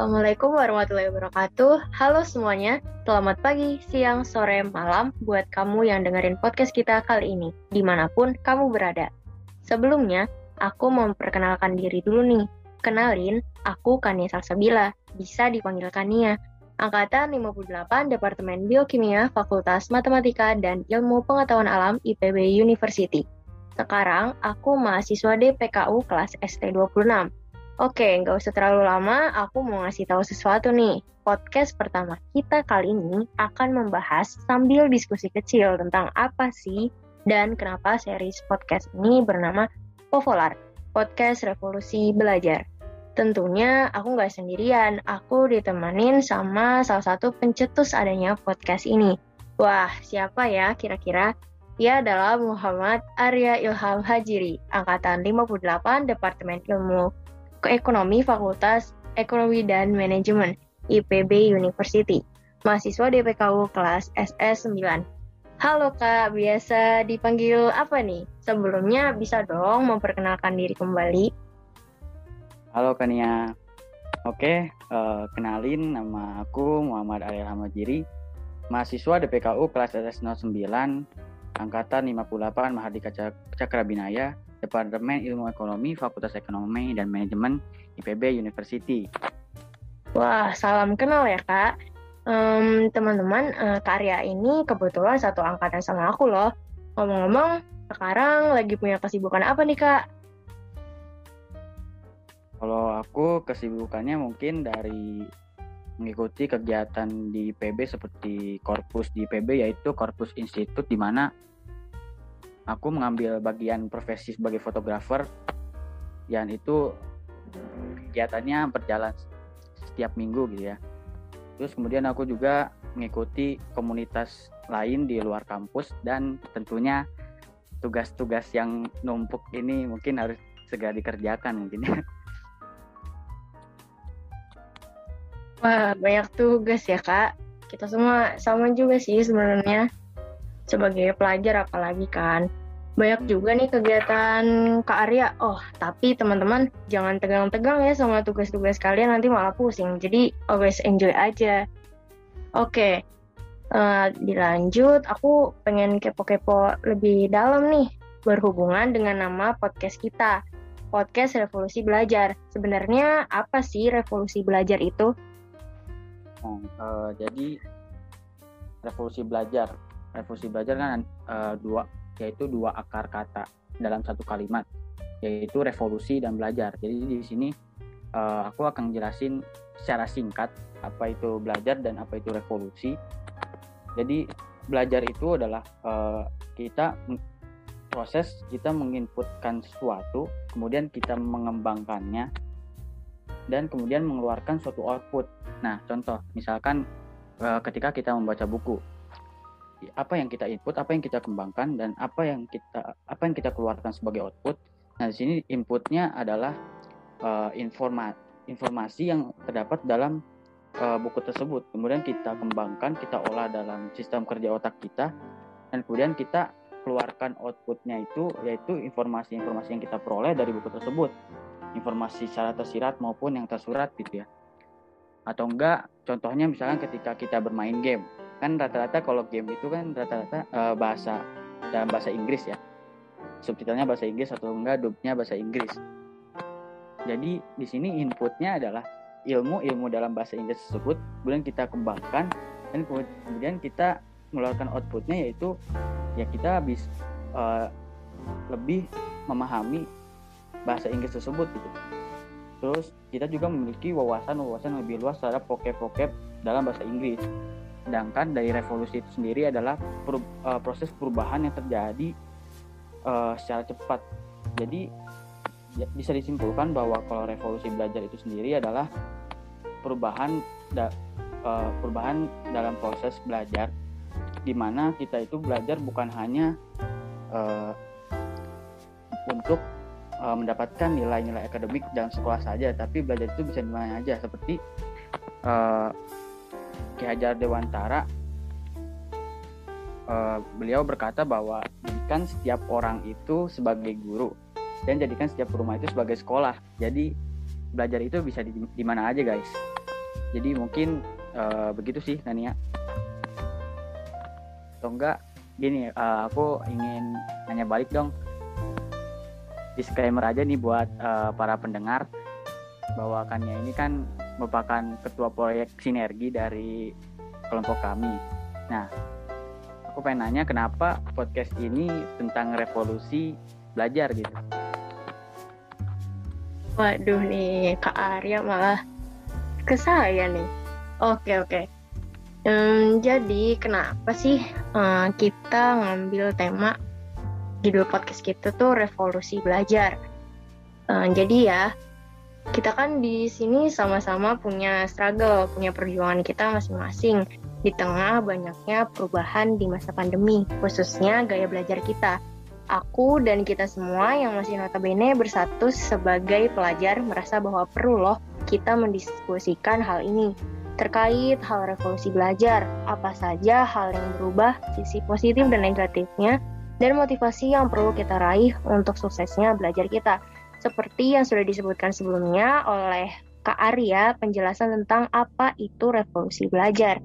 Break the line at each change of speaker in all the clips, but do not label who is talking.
Assalamualaikum warahmatullahi wabarakatuh. Halo semuanya, selamat pagi, siang, sore, malam buat kamu yang dengerin podcast kita kali ini, di mana pun kamu berada. Sebelumnya, aku mau memperkenalkan diri dulu nih. Kenalin, aku Kania Salsabila, bisa dipanggil Kania. Angkatan 58 Departemen Biokimia Fakultas Matematika dan Ilmu Pengetahuan Alam IPB University. Sekarang, aku mahasiswa DPKU kelas ST26 Oke, nggak usah terlalu lama, aku mau ngasih tahu sesuatu nih. Podcast pertama kita kali ini akan membahas sambil diskusi kecil tentang apa sih dan kenapa series podcast ini bernama Povolar, Podcast Revolusi Belajar. Tentunya aku nggak sendirian, aku ditemanin sama salah satu pencetus adanya podcast ini. Wah, siapa ya kira-kira? Ia adalah Muhammad Arya Ilham Hajiri, Angkatan 58 Departemen Ilmu Ekonomi Fakultas Ekonomi dan Manajemen IPB University. Mahasiswa DPKU kelas SS9. Halo Kak, biasa dipanggil apa nih? Sebelumnya bisa dong memperkenalkan diri kembali.
Halo Kania. Oke, uh, kenalin nama aku Muhammad Arya Hamajiri, mahasiswa DPKU kelas SS09, angkatan 58 Mahardika Cakrabinaya, Departemen Ilmu Ekonomi, Fakultas Ekonomi dan Manajemen IPB University.
Wah, salam kenal ya kak. Um, teman-teman, uh, karya ini kebetulan satu angkatan sama aku loh. Ngomong-ngomong, sekarang lagi punya kesibukan apa nih kak?
Kalau aku kesibukannya mungkin dari mengikuti kegiatan di IPB seperti korpus di IPB yaitu Korpus Institut di mana aku mengambil bagian profesi sebagai fotografer yang itu kegiatannya berjalan setiap minggu gitu ya. Terus kemudian aku juga mengikuti komunitas lain di luar kampus dan tentunya tugas-tugas yang numpuk ini mungkin harus segera dikerjakan mungkin ya.
Wah, banyak tugas ya, Kak. Kita semua sama juga sih sebenarnya. Sebagai pelajar apalagi kan banyak juga nih kegiatan Kak Arya. Oh, tapi teman-teman jangan tegang-tegang ya sama tugas-tugas kalian nanti malah pusing. Jadi always enjoy aja. Oke, uh, dilanjut. Aku pengen kepo-kepo lebih dalam nih berhubungan dengan nama podcast kita. Podcast Revolusi Belajar. Sebenarnya apa sih revolusi belajar itu?
Nah, uh, jadi revolusi belajar. Revolusi belajar kan uh, dua yaitu dua akar kata dalam satu kalimat yaitu revolusi dan belajar. Jadi di sini uh, aku akan jelasin secara singkat apa itu belajar dan apa itu revolusi. Jadi belajar itu adalah uh, kita proses kita menginputkan sesuatu, kemudian kita mengembangkannya dan kemudian mengeluarkan suatu output. Nah, contoh misalkan uh, ketika kita membaca buku, apa yang kita input, apa yang kita kembangkan dan apa yang kita apa yang kita keluarkan sebagai output. Nah, di sini inputnya adalah uh, informa informasi yang terdapat dalam uh, buku tersebut. Kemudian kita kembangkan, kita olah dalam sistem kerja otak kita dan kemudian kita keluarkan outputnya itu yaitu informasi-informasi yang kita peroleh dari buku tersebut. Informasi secara tersirat maupun yang tersurat gitu ya. Atau enggak, contohnya misalnya ketika kita bermain game kan rata-rata kalau game itu kan rata-rata uh, bahasa dalam bahasa Inggris ya. Subtitlenya bahasa Inggris atau enggak dubnya bahasa Inggris. Jadi di sini inputnya adalah ilmu ilmu dalam bahasa Inggris tersebut kemudian kita kembangkan dan kemudian kita mengeluarkan outputnya yaitu ya kita habis uh, lebih memahami bahasa Inggris tersebut gitu. Terus kita juga memiliki wawasan-wawasan lebih luas terhadap vocab-vocab dalam bahasa Inggris Sedangkan dari revolusi itu sendiri adalah per, uh, proses perubahan yang terjadi uh, secara cepat. Jadi ya, bisa disimpulkan bahwa kalau revolusi belajar itu sendiri adalah perubahan da, uh, perubahan dalam proses belajar di mana kita itu belajar bukan hanya uh, untuk uh, mendapatkan nilai-nilai akademik dalam sekolah saja, tapi belajar itu bisa di mana aja seperti uh, Ki Hajar Dewantara uh, beliau berkata bahwa jadikan setiap orang itu sebagai guru dan jadikan setiap rumah itu sebagai sekolah. Jadi belajar itu bisa di, di mana aja guys. jadi mungkin uh, begitu sih Nania atau enggak gini uh, aku ingin nanya balik dong disclaimer aja nih buat uh, para pendengar bahwa Kania ini kan merupakan ketua proyek sinergi dari kelompok kami. Nah, aku pengen nanya kenapa podcast ini tentang revolusi belajar gitu.
Waduh nih Kak Arya malah ke saya nih. Oke oke. Hmm, jadi kenapa sih uh, kita ngambil tema judul podcast kita tuh revolusi belajar? Uh, jadi ya kita kan di sini sama-sama punya struggle, punya perjuangan kita masing-masing di tengah banyaknya perubahan di masa pandemi, khususnya gaya belajar kita. Aku dan kita semua yang masih notabene bersatu sebagai pelajar merasa bahwa perlu loh kita mendiskusikan hal ini terkait hal revolusi belajar, apa saja hal yang berubah, sisi positif dan negatifnya, dan motivasi yang perlu kita raih untuk suksesnya belajar kita. Seperti yang sudah disebutkan sebelumnya oleh Kak Arya, penjelasan tentang apa itu revolusi belajar.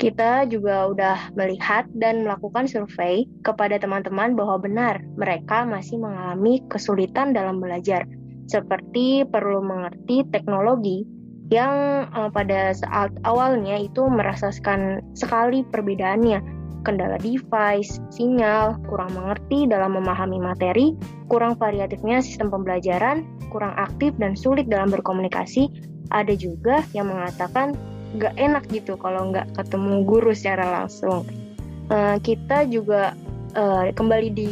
Kita juga udah melihat dan melakukan survei kepada teman-teman bahwa benar mereka masih mengalami kesulitan dalam belajar, seperti perlu mengerti teknologi yang uh, pada saat awalnya itu merasakan sekali perbedaannya, kendala device, sinyal, kurang mengerti dalam memahami materi, kurang variatifnya sistem pembelajaran, kurang aktif dan sulit dalam berkomunikasi. Ada juga yang mengatakan gak enak gitu kalau nggak ketemu guru secara langsung. Uh, kita juga uh, kembali di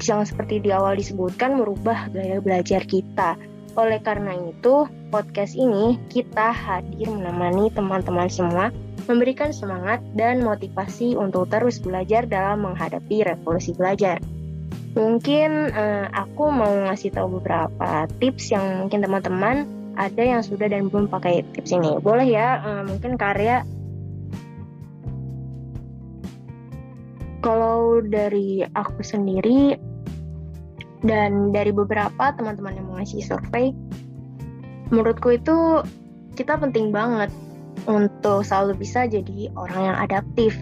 yang seperti di awal disebutkan merubah gaya belajar kita oleh karena itu, podcast ini kita hadir menemani teman-teman semua memberikan semangat dan motivasi untuk terus belajar dalam menghadapi revolusi belajar. Mungkin uh, aku mau ngasih tahu beberapa tips yang mungkin teman-teman ada yang sudah dan belum pakai tips ini. Boleh ya, uh, mungkin karya kalau dari aku sendiri dan dari beberapa teman-teman yang mengasih survei menurutku itu kita penting banget untuk selalu bisa jadi orang yang adaptif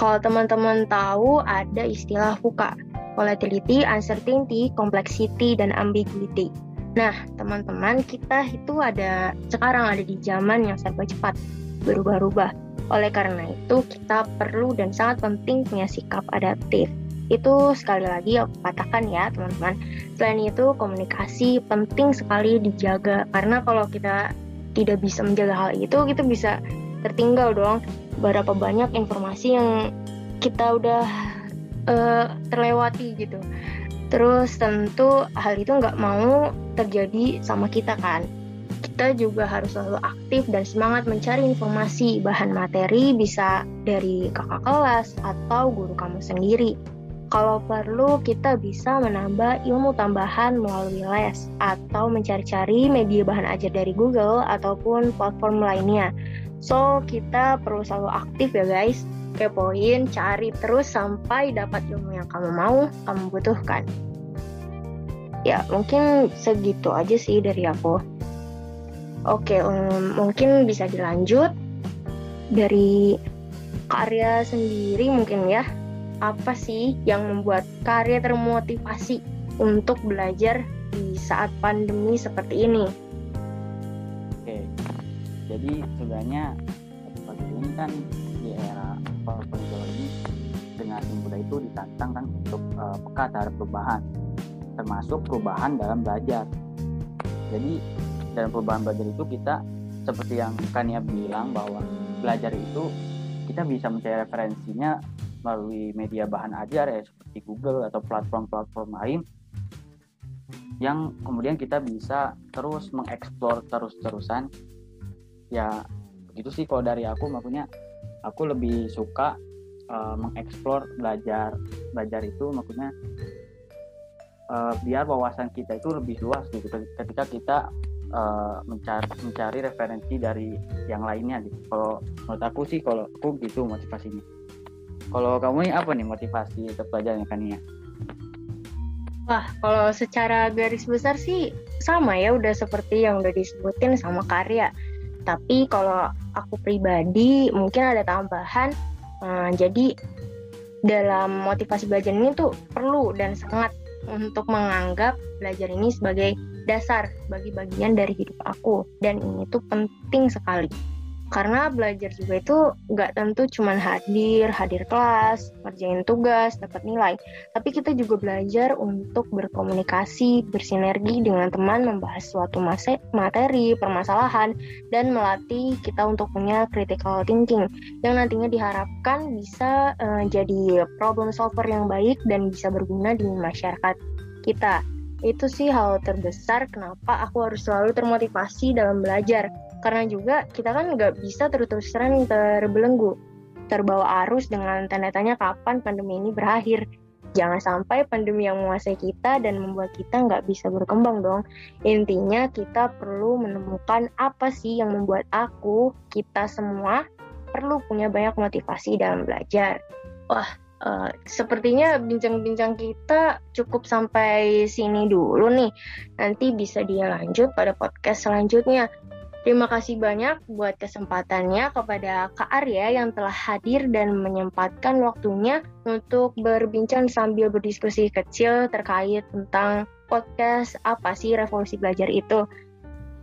kalau teman-teman tahu ada istilah VUCA volatility, uncertainty, complexity, dan ambiguity. Nah, teman-teman, kita itu ada sekarang ada di zaman yang serba cepat, berubah-ubah. Oleh karena itu, kita perlu dan sangat penting punya sikap adaptif itu sekali lagi aku katakan ya teman-teman selain itu komunikasi penting sekali dijaga karena kalau kita tidak bisa menjaga hal itu kita bisa tertinggal dong berapa banyak informasi yang kita udah uh, terlewati gitu. Terus tentu hal itu nggak mau terjadi sama kita kan. Kita juga harus selalu aktif dan semangat mencari informasi. Bahan materi bisa dari kakak kelas atau guru kamu sendiri kalau perlu, kita bisa menambah ilmu tambahan melalui les atau mencari-cari media bahan ajar dari Google ataupun platform lainnya. So, kita perlu selalu aktif ya guys. Kepoin, cari terus sampai dapat ilmu yang kamu mau, kamu butuhkan. Ya, mungkin segitu aja sih dari aku. Oke, um, mungkin bisa dilanjut dari karya sendiri mungkin ya apa sih yang membuat karya termotivasi untuk belajar di saat pandemi seperti ini?
Oke, jadi sebenarnya pagi ini kan di era perpeloncoan ini generasi muda itu ditantang kan untuk uh, peka terhadap perubahan, termasuk perubahan dalam belajar. Jadi dalam perubahan belajar itu kita seperti yang Kania bilang bahwa belajar itu kita bisa mencari referensinya melalui media bahan ajar ya seperti Google atau platform-platform lain yang kemudian kita bisa terus mengeksplor terus-terusan. Ya begitu sih kalau dari aku. Maksudnya aku lebih suka uh, mengeksplor belajar. Belajar itu maksudnya uh, biar wawasan kita itu lebih luas gitu ketika kita uh, mencari mencari referensi dari yang lainnya gitu. Kalau menurut aku sih kalau aku gitu motivasinya kalau kamu ini apa nih motivasi untuk belajarnya kan ya?
Wah, kalau secara garis besar sih sama ya udah seperti yang udah disebutin sama karya. Tapi kalau aku pribadi mungkin ada tambahan. Uh, jadi dalam motivasi belajar ini tuh perlu dan sangat untuk menganggap belajar ini sebagai dasar bagi bagian dari hidup aku dan ini tuh penting sekali karena belajar juga itu nggak tentu cuma hadir, hadir kelas, ngerjain tugas, dapat nilai. Tapi kita juga belajar untuk berkomunikasi, bersinergi dengan teman, membahas suatu materi, permasalahan, dan melatih kita untuk punya critical thinking yang nantinya diharapkan bisa uh, jadi problem solver yang baik dan bisa berguna di masyarakat kita. Itu sih hal terbesar kenapa aku harus selalu termotivasi dalam belajar karena juga kita kan nggak bisa terus-terusan terbelenggu, terbawa arus dengan tanda tanya kapan pandemi ini berakhir. Jangan sampai pandemi yang menguasai kita dan membuat kita nggak bisa berkembang dong. Intinya kita perlu menemukan apa sih yang membuat aku, kita semua perlu punya banyak motivasi dalam belajar. Wah, uh, sepertinya bincang-bincang kita cukup sampai sini dulu nih. Nanti bisa dia lanjut pada podcast selanjutnya. Terima kasih banyak buat kesempatannya kepada Kak Arya yang telah hadir dan menyempatkan waktunya untuk berbincang sambil berdiskusi kecil terkait tentang podcast apa sih revolusi belajar itu.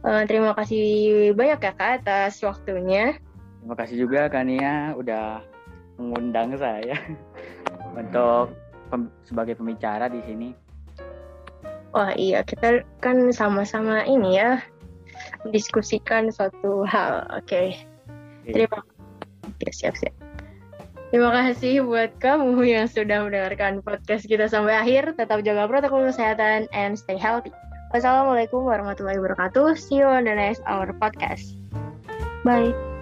Uh, terima kasih banyak ya Kak atas waktunya.
Terima kasih juga Kania udah mengundang saya untuk pem sebagai pembicara di sini.
Wah iya kita kan sama-sama ini ya mendiskusikan suatu hal. Oke. Okay. Iya. Terima kasih. siap-siap. Terima kasih buat kamu yang sudah mendengarkan podcast kita sampai akhir. Tetap jaga protokol kesehatan and stay healthy. Wassalamualaikum warahmatullahi wabarakatuh. See you on the next our podcast. Bye.